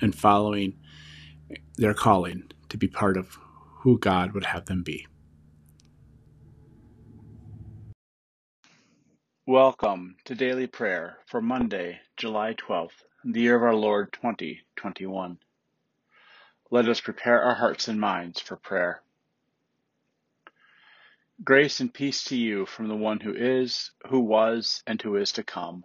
and following their calling to be part of who God would have them be. Welcome to Daily Prayer for Monday, July 12th, the year of our Lord 2021. Let us prepare our hearts and minds for prayer. Grace and peace to you from the one who is, who was, and who is to come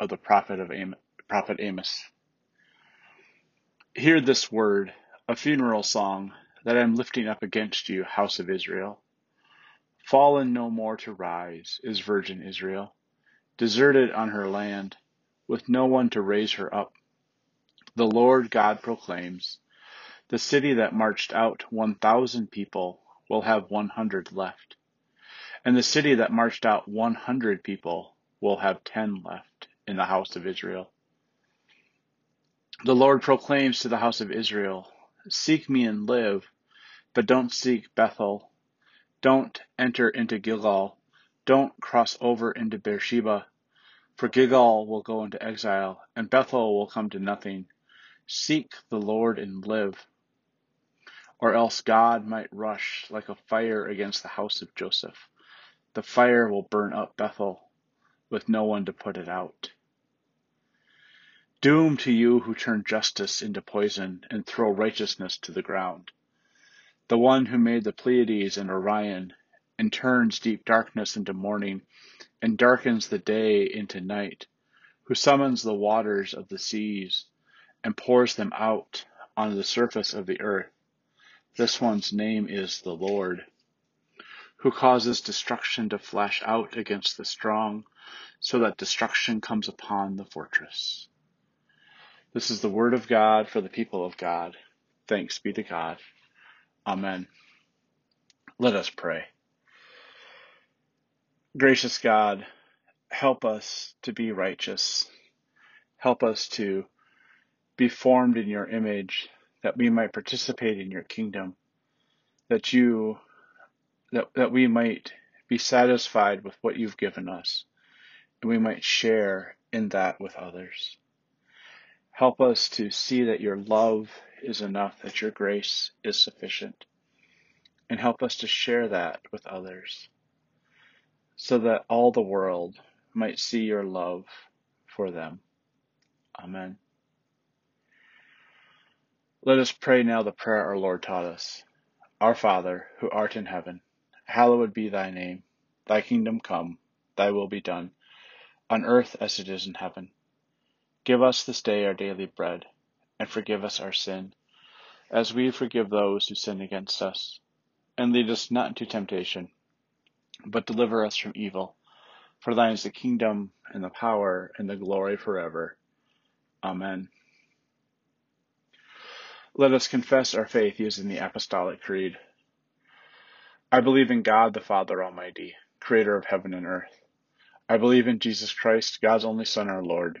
of the prophet of prophet Amos. Hear this word, a funeral song that I am lifting up against you, house of Israel. Fallen no more to rise is virgin Israel, deserted on her land, with no one to raise her up. The Lord God proclaims, the city that marched out one thousand people will have one hundred left, and the city that marched out one hundred people will have ten left in the house of Israel. The Lord proclaims to the house of Israel, Seek me and live, but don't seek Bethel. Don't enter into Gilgal. Don't cross over into Beersheba. For Gilgal will go into exile, and Bethel will come to nothing. Seek the Lord and live. Or else God might rush like a fire against the house of Joseph. The fire will burn up Bethel, with no one to put it out. Doom to you who turn justice into poison and throw righteousness to the ground. The one who made the Pleiades and Orion and turns deep darkness into morning and darkens the day into night, who summons the waters of the seas and pours them out on the surface of the earth. This one's name is the Lord, who causes destruction to flash out against the strong so that destruction comes upon the fortress. This is the word of God for the people of God. Thanks be to God. Amen. Let us pray. Gracious God, help us to be righteous. Help us to be formed in your image that we might participate in your kingdom, that you, that, that we might be satisfied with what you've given us, and we might share in that with others. Help us to see that your love is enough, that your grace is sufficient. And help us to share that with others so that all the world might see your love for them. Amen. Let us pray now the prayer our Lord taught us. Our Father, who art in heaven, hallowed be thy name. Thy kingdom come, thy will be done, on earth as it is in heaven. Give us this day our daily bread, and forgive us our sin, as we forgive those who sin against us. And lead us not into temptation, but deliver us from evil. For thine is the kingdom, and the power, and the glory forever. Amen. Let us confess our faith using the Apostolic Creed. I believe in God the Father Almighty, creator of heaven and earth. I believe in Jesus Christ, God's only Son, our Lord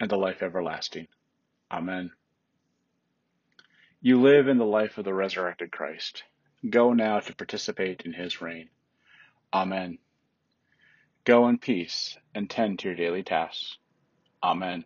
and the life everlasting. Amen. You live in the life of the resurrected Christ. Go now to participate in his reign. Amen. Go in peace and tend to your daily tasks. Amen.